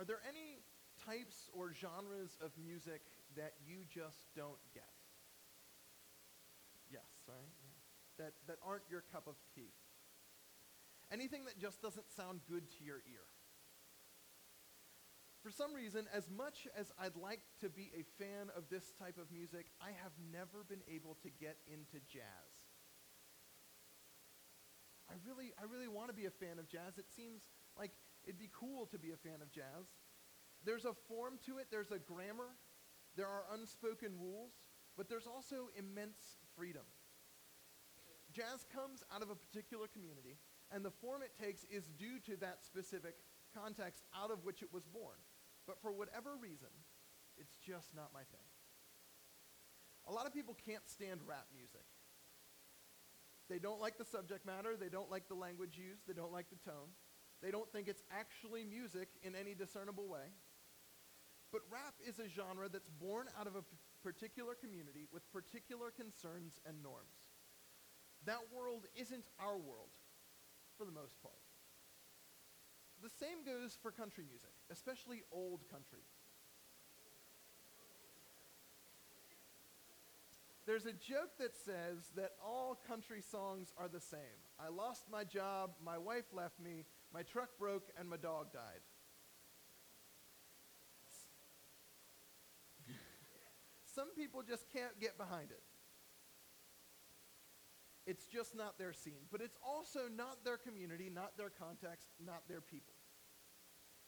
Are there any types or genres of music that you just don't get? Yes, right? Yeah. That, that aren't your cup of tea. Anything that just doesn't sound good to your ear. For some reason, as much as I'd like to be a fan of this type of music, I have never been able to get into jazz. I really, I really want to be a fan of jazz. It seems like it'd be cool to be a fan of jazz. There's a form to it, there's a grammar, there are unspoken rules, but there's also immense freedom. Jazz comes out of a particular community, and the form it takes is due to that specific context out of which it was born. But for whatever reason, it's just not my thing. A lot of people can't stand rap music. They don't like the subject matter, they don't like the language used, they don't like the tone. They don't think it's actually music in any discernible way. But rap is a genre that's born out of a particular community with particular concerns and norms. That world isn't our world, for the most part. The same goes for country music, especially old country. There's a joke that says that all country songs are the same. I lost my job, my wife left me, my truck broke, and my dog died. Some people just can't get behind it. It's just not their scene. But it's also not their community, not their context, not their people.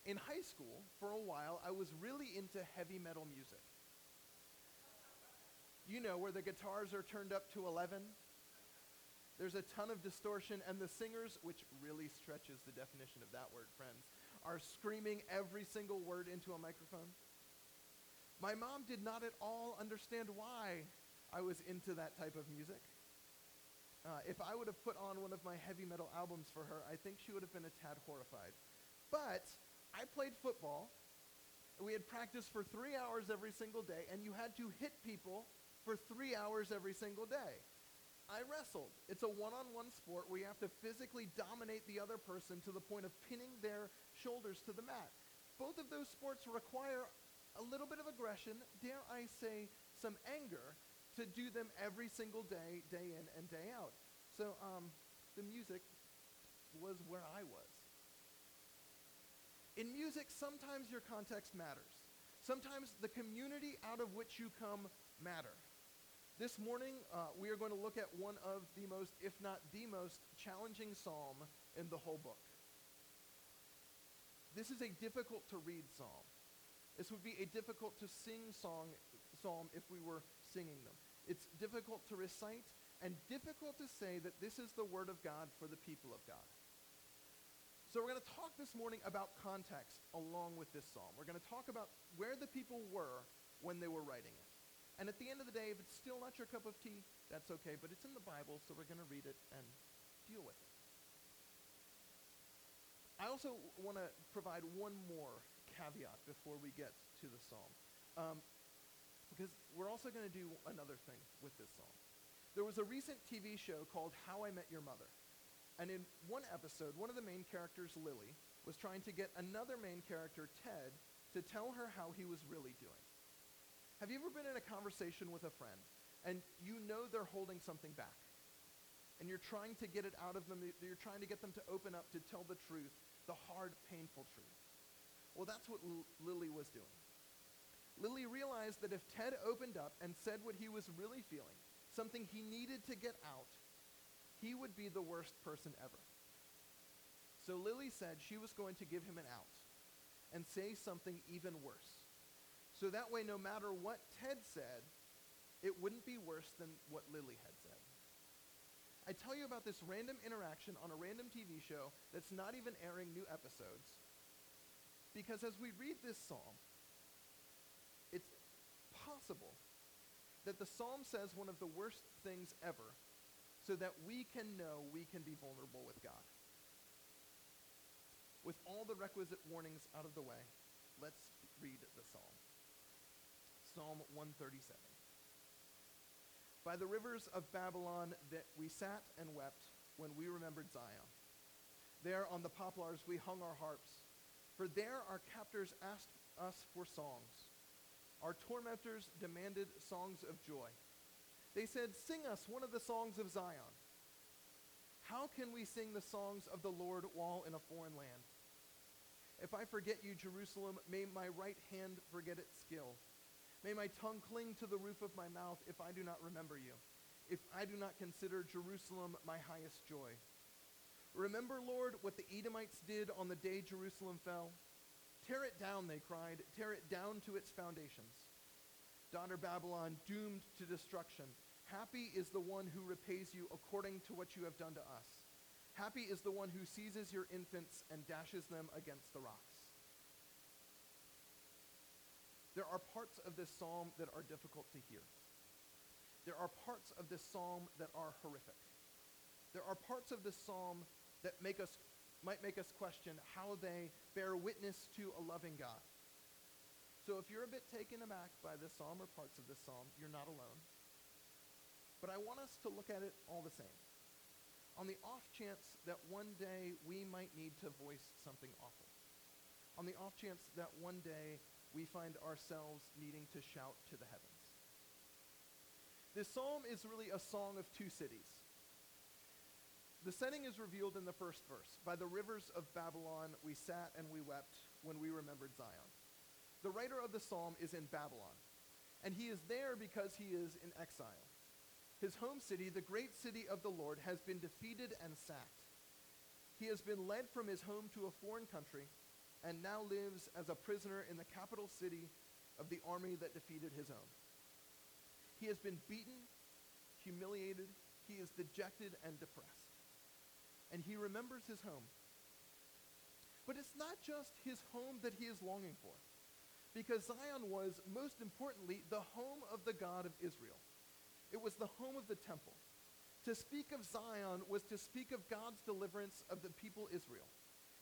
In high school, for a while, I was really into heavy metal music. You know, where the guitars are turned up to 11. There's a ton of distortion, and the singers, which really stretches the definition of that word, friends, are screaming every single word into a microphone. My mom did not at all understand why I was into that type of music. Uh, if I would have put on one of my heavy metal albums for her, I think she would have been a tad horrified. But I played football. We had practice for three hours every single day, and you had to hit people for three hours every single day. I wrestled. It's a one on one sport where you have to physically dominate the other person to the point of pinning their shoulders to the mat. Both of those sports require a little bit of aggression, dare I say, some anger, to do them every single day, day in and day out. So um, the music was where I was. In music, sometimes your context matters. Sometimes the community out of which you come matter. This morning, uh, we are going to look at one of the most, if not the most, challenging psalm in the whole book. This is a difficult to read psalm. This would be a difficult to sing song, psalm if we were singing them. It's difficult to recite and difficult to say that this is the word of God for the people of God. So we're going to talk this morning about context along with this psalm. We're going to talk about where the people were when they were writing it. And at the end of the day, if it's still not your cup of tea, that's okay, but it's in the Bible, so we're going to read it and deal with it. I also want to provide one more caveat before we get to the psalm. Um, because we're also going to do another thing with this psalm. There was a recent TV show called How I Met Your Mother. And in one episode, one of the main characters, Lily, was trying to get another main character, Ted, to tell her how he was really doing. Have you ever been in a conversation with a friend and you know they're holding something back? And you're trying to get it out of them, you're trying to get them to open up to tell the truth, the hard, painful truth. Well, that's what L- Lily was doing. Lily realized that if Ted opened up and said what he was really feeling, something he needed to get out, he would be the worst person ever. So Lily said she was going to give him an out and say something even worse. So that way, no matter what Ted said, it wouldn't be worse than what Lily had said. I tell you about this random interaction on a random TV show that's not even airing new episodes. Because as we read this psalm, it's possible that the psalm says one of the worst things ever so that we can know we can be vulnerable with God. With all the requisite warnings out of the way, let's read the psalm. Psalm 137. By the rivers of Babylon that we sat and wept when we remembered Zion. There on the poplars we hung our harps. For there our captors asked us for songs. Our tormentors demanded songs of joy. They said, Sing us one of the songs of Zion. How can we sing the songs of the Lord while in a foreign land? If I forget you, Jerusalem, may my right hand forget its skill. May my tongue cling to the roof of my mouth if I do not remember you, if I do not consider Jerusalem my highest joy. Remember, Lord, what the Edomites did on the day Jerusalem fell? Tear it down, they cried, tear it down to its foundations. Daughter Babylon, doomed to destruction. Happy is the one who repays you according to what you have done to us. Happy is the one who seizes your infants and dashes them against the rocks. There are parts of this psalm that are difficult to hear. There are parts of this psalm that are horrific. There are parts of this psalm that make us, might make us question how they bear witness to a loving God. So if you're a bit taken aback by this psalm or parts of this psalm, you're not alone. But I want us to look at it all the same on the off chance that one day we might need to voice something awful, on the off chance that one day we find ourselves needing to shout to the heavens. This psalm is really a song of two cities. The setting is revealed in the first verse. By the rivers of Babylon we sat and we wept when we remembered Zion. The writer of the psalm is in Babylon, and he is there because he is in exile. His home city, the great city of the Lord, has been defeated and sacked. He has been led from his home to a foreign country and now lives as a prisoner in the capital city of the army that defeated his own. He has been beaten, humiliated, he is dejected and depressed. And he remembers his home. But it's not just his home that he is longing for, because Zion was, most importantly, the home of the God of Israel. It was the home of the temple. To speak of Zion was to speak of God's deliverance of the people Israel,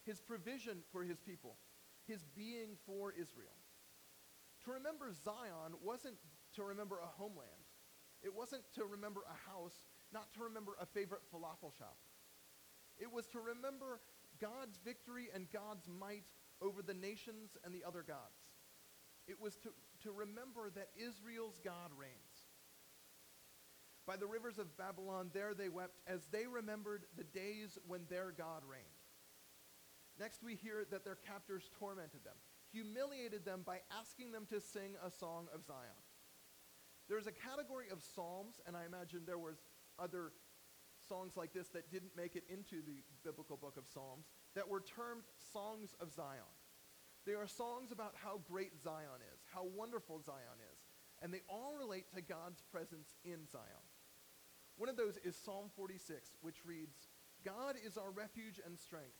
his provision for his people, his being for Israel. To remember Zion wasn't to remember a homeland. It wasn't to remember a house, not to remember a favorite falafel shop. It was to remember God's victory and God's might over the nations and the other gods. It was to, to remember that Israel's God reigns. By the rivers of Babylon, there they wept as they remembered the days when their God reigned. Next, we hear that their captors tormented them, humiliated them by asking them to sing a song of Zion. There's a category of psalms, and I imagine there was other songs like this that didn't make it into the biblical book of Psalms, that were termed songs of Zion. They are songs about how great Zion is, how wonderful Zion is, and they all relate to God's presence in Zion. One of those is Psalm 46, which reads, God is our refuge and strength,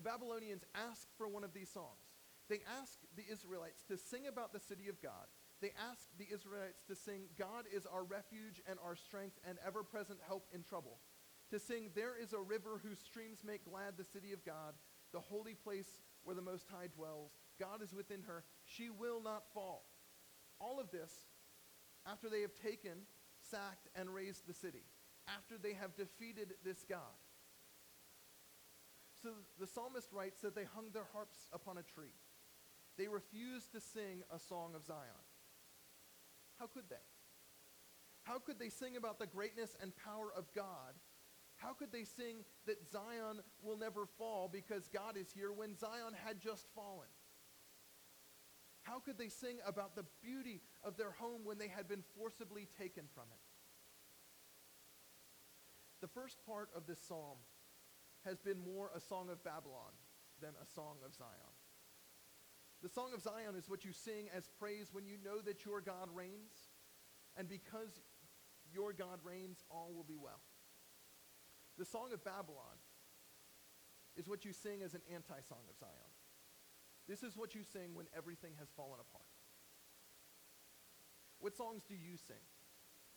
The Babylonians ask for one of these songs. They ask the Israelites to sing about the city of God. They ask the Israelites to sing, God is our refuge and our strength and ever present help in trouble. To sing, There is a river whose streams make glad the city of God, the holy place where the Most High dwells. God is within her. She will not fall. All of this after they have taken sacked and razed the city after they have defeated this God. So the psalmist writes that they hung their harps upon a tree. They refused to sing a song of Zion. How could they? How could they sing about the greatness and power of God? How could they sing that Zion will never fall because God is here when Zion had just fallen? How could they sing about the beauty of their home when they had been forcibly taken from it? The first part of this psalm has been more a song of Babylon than a song of Zion. The song of Zion is what you sing as praise when you know that your God reigns, and because your God reigns, all will be well. The song of Babylon is what you sing as an anti song of Zion. This is what you sing when everything has fallen apart. What songs do you sing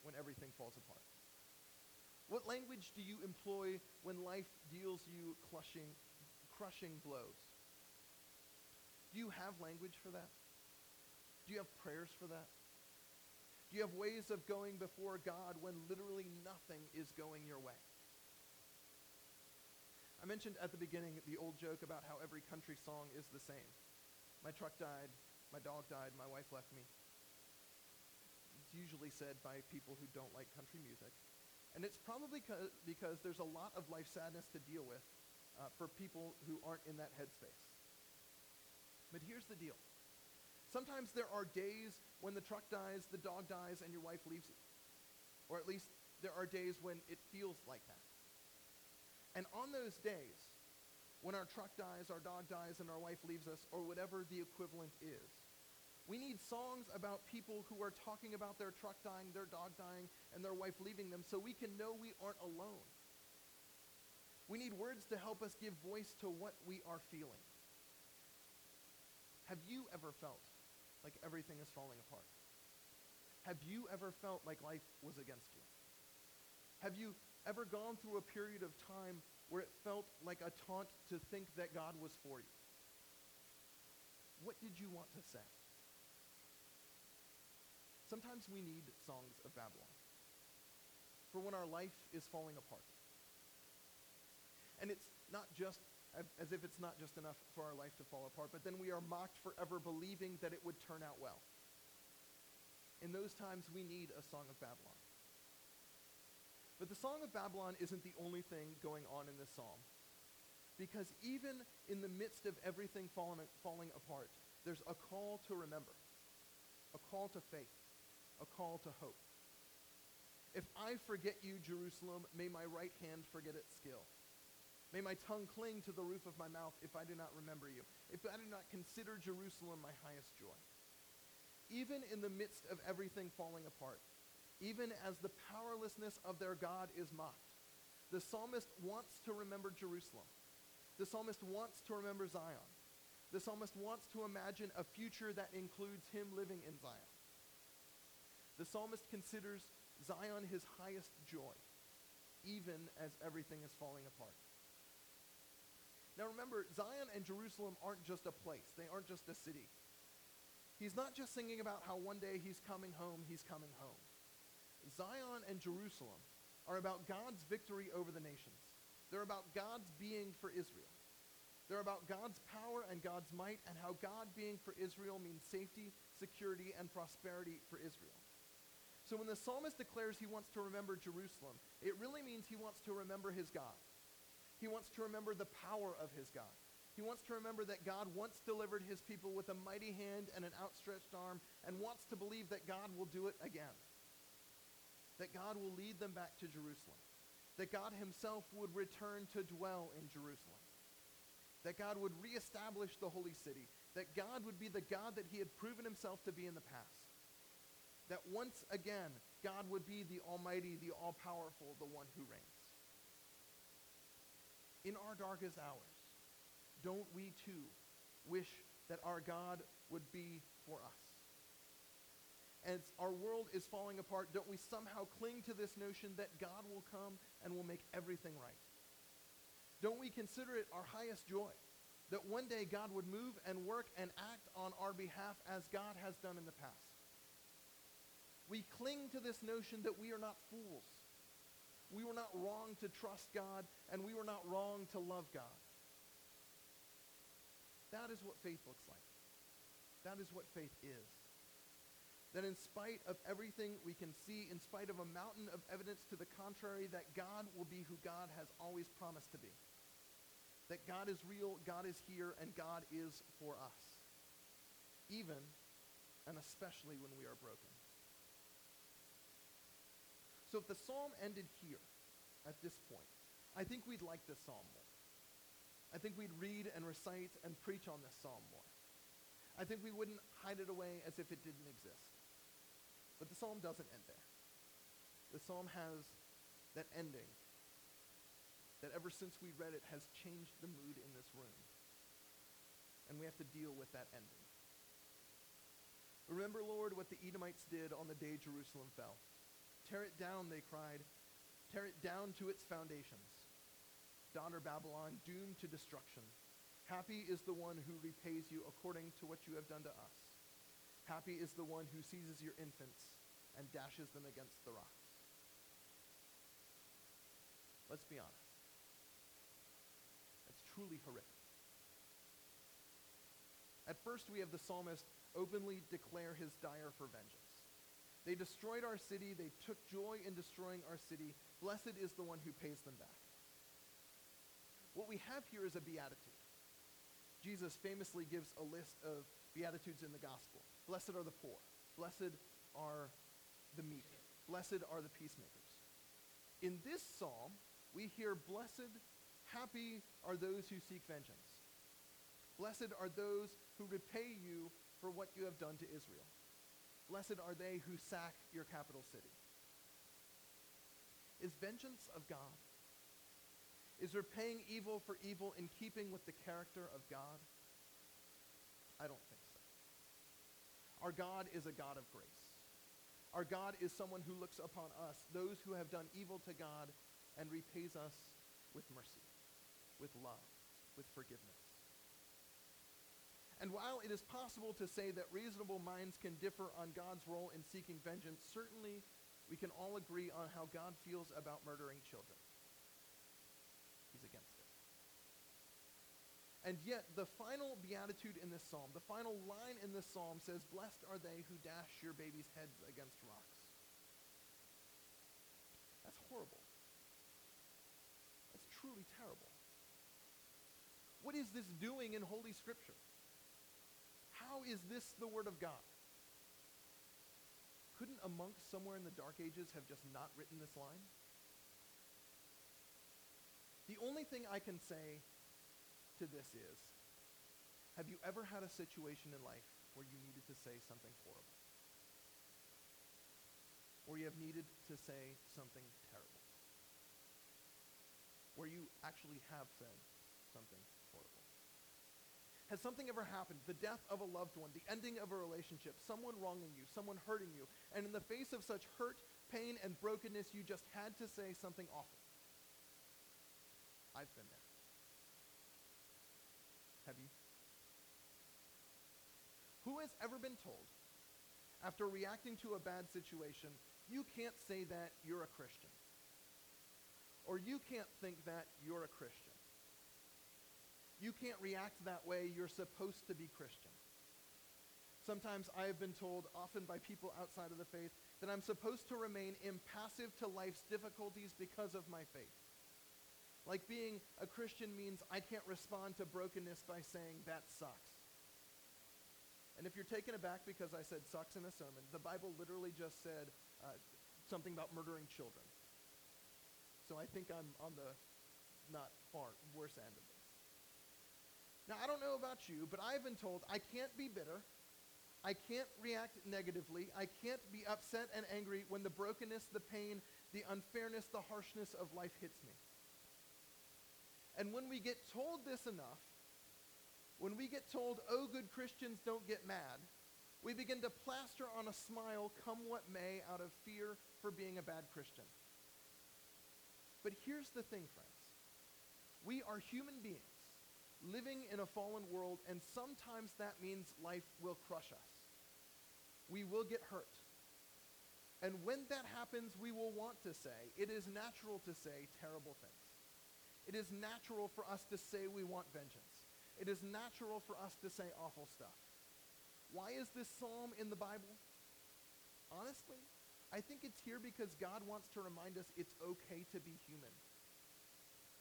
when everything falls apart? What language do you employ when life deals you crushing, crushing blows? Do you have language for that? Do you have prayers for that? Do you have ways of going before God when literally nothing is going your way? I mentioned at the beginning the old joke about how every country song is the same. My truck died, my dog died, my wife left me. It's usually said by people who don't like country music. And it's probably because there's a lot of life sadness to deal with uh, for people who aren't in that headspace. But here's the deal. Sometimes there are days when the truck dies, the dog dies, and your wife leaves you. Or at least there are days when it feels like that. And on those days, when our truck dies, our dog dies, and our wife leaves us, or whatever the equivalent is, we need songs about people who are talking about their truck dying, their dog dying, and their wife leaving them so we can know we aren't alone. We need words to help us give voice to what we are feeling. Have you ever felt like everything is falling apart? Have you ever felt like life was against you? Have you ever gone through a period of time where it felt like a taunt to think that God was for you? What did you want to say? Sometimes we need songs of Babylon for when our life is falling apart. And it's not just as if it's not just enough for our life to fall apart, but then we are mocked forever believing that it would turn out well. In those times, we need a song of Babylon. But the Song of Babylon isn't the only thing going on in this psalm. Because even in the midst of everything falling, falling apart, there's a call to remember, a call to faith, a call to hope. If I forget you, Jerusalem, may my right hand forget its skill. May my tongue cling to the roof of my mouth if I do not remember you, if I do not consider Jerusalem my highest joy. Even in the midst of everything falling apart, even as the powerlessness of their God is mocked. The psalmist wants to remember Jerusalem. The psalmist wants to remember Zion. The psalmist wants to imagine a future that includes him living in Zion. The psalmist considers Zion his highest joy, even as everything is falling apart. Now remember, Zion and Jerusalem aren't just a place, they aren't just a city. He's not just singing about how one day he's coming home, he's coming home. Zion and Jerusalem are about God's victory over the nations. They're about God's being for Israel. They're about God's power and God's might and how God being for Israel means safety, security, and prosperity for Israel. So when the psalmist declares he wants to remember Jerusalem, it really means he wants to remember his God. He wants to remember the power of his God. He wants to remember that God once delivered his people with a mighty hand and an outstretched arm and wants to believe that God will do it again. That God will lead them back to Jerusalem, that God himself would return to dwell in Jerusalem, that God would reestablish the holy city, that God would be the God that he had proven himself to be in the past, that once again God would be the almighty, the all powerful, the one who reigns. In our darkest hours, don't we too wish that our God would be for us? as our world is falling apart, don't we somehow cling to this notion that God will come and will make everything right? Don't we consider it our highest joy that one day God would move and work and act on our behalf as God has done in the past? We cling to this notion that we are not fools. We were not wrong to trust God, and we were not wrong to love God. That is what faith looks like. That is what faith is that in spite of everything we can see, in spite of a mountain of evidence to the contrary, that God will be who God has always promised to be. That God is real, God is here, and God is for us. Even and especially when we are broken. So if the psalm ended here, at this point, I think we'd like this psalm more. I think we'd read and recite and preach on this psalm more. I think we wouldn't hide it away as if it didn't exist. But the psalm doesn't end there. The psalm has that ending that ever since we read it has changed the mood in this room. and we have to deal with that ending. Remember, Lord, what the Edomites did on the day Jerusalem fell. Tear it down, they cried. Tear it down to its foundations. Daughter Babylon, doomed to destruction. Happy is the one who repays you according to what you have done to us. Happy is the one who seizes your infants and dashes them against the rocks. Let's be honest. It's truly horrific. At first, we have the psalmist openly declare his dire for vengeance. They destroyed our city. They took joy in destroying our city. Blessed is the one who pays them back. What we have here is a beatitude. Jesus famously gives a list of beatitudes in the gospel. Blessed are the poor. Blessed are the meek. Blessed are the peacemakers. In this psalm, we hear, Blessed, happy are those who seek vengeance. Blessed are those who repay you for what you have done to Israel. Blessed are they who sack your capital city. Is vengeance of God? Is repaying evil for evil in keeping with the character of God? I don't think so. Our God is a God of grace. Our God is someone who looks upon us, those who have done evil to God, and repays us with mercy, with love, with forgiveness. And while it is possible to say that reasonable minds can differ on God's role in seeking vengeance, certainly we can all agree on how God feels about murdering children. He's against it. And yet, the final beatitude in this psalm, the final line in this psalm says, Blessed are they who dash your babies' heads against rocks. That's horrible. That's truly terrible. What is this doing in Holy Scripture? How is this the Word of God? Couldn't a monk somewhere in the Dark Ages have just not written this line? The only thing I can say to this is have you ever had a situation in life where you needed to say something horrible? Or you have needed to say something terrible? Where you actually have said something has something ever happened? The death of a loved one, the ending of a relationship, someone wronging you, someone hurting you, and in the face of such hurt, pain, and brokenness, you just had to say something awful? I've been there. Have you? Who has ever been told, after reacting to a bad situation, you can't say that you're a Christian? Or you can't think that you're a Christian? You can't react that way. You're supposed to be Christian. Sometimes I have been told, often by people outside of the faith, that I'm supposed to remain impassive to life's difficulties because of my faith. Like being a Christian means I can't respond to brokenness by saying, that sucks. And if you're taken aback because I said sucks in a sermon, the Bible literally just said uh, something about murdering children. So I think I'm on the not far worse end of it. Now, I don't know about you, but I've been told I can't be bitter. I can't react negatively. I can't be upset and angry when the brokenness, the pain, the unfairness, the harshness of life hits me. And when we get told this enough, when we get told, oh, good Christians don't get mad, we begin to plaster on a smile, come what may, out of fear for being a bad Christian. But here's the thing, friends. We are human beings living in a fallen world, and sometimes that means life will crush us. We will get hurt. And when that happens, we will want to say, it is natural to say terrible things. It is natural for us to say we want vengeance. It is natural for us to say awful stuff. Why is this psalm in the Bible? Honestly, I think it's here because God wants to remind us it's okay to be human.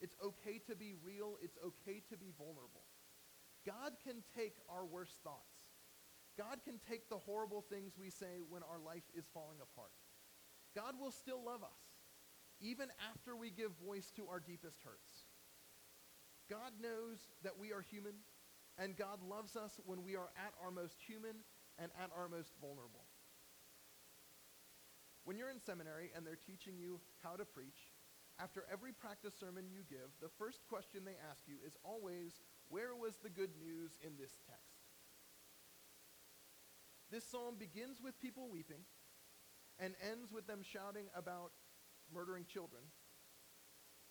It's okay to be real. It's okay to be vulnerable. God can take our worst thoughts. God can take the horrible things we say when our life is falling apart. God will still love us, even after we give voice to our deepest hurts. God knows that we are human, and God loves us when we are at our most human and at our most vulnerable. When you're in seminary and they're teaching you how to preach, after every practice sermon you give, the first question they ask you is always, Where was the good news in this text? This psalm begins with people weeping and ends with them shouting about murdering children.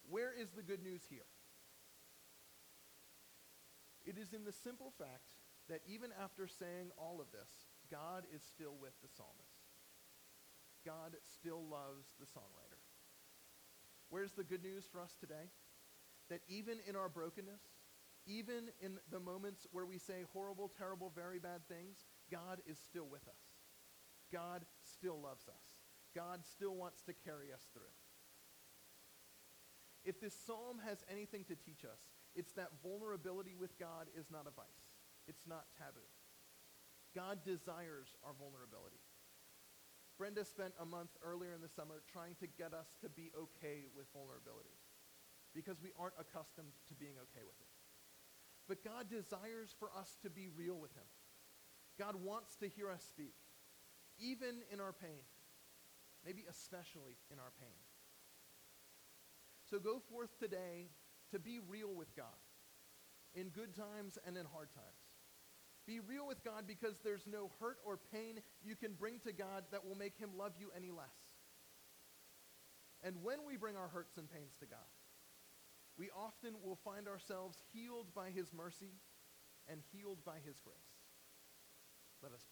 Where is the good news here? It is in the simple fact that even after saying all of this, God is still with the psalmist. God still loves the songwriter. Where's the good news for us today? That even in our brokenness, even in the moments where we say horrible, terrible, very bad things, God is still with us. God still loves us. God still wants to carry us through. If this psalm has anything to teach us, it's that vulnerability with God is not a vice. It's not taboo. God desires our vulnerability. Brenda spent a month earlier in the summer trying to get us to be okay with vulnerability because we aren't accustomed to being okay with it. But God desires for us to be real with him. God wants to hear us speak, even in our pain, maybe especially in our pain. So go forth today to be real with God in good times and in hard times. Be real with God because there's no hurt or pain you can bring to God that will make him love you any less. And when we bring our hurts and pains to God, we often will find ourselves healed by his mercy and healed by his grace. Let us pray.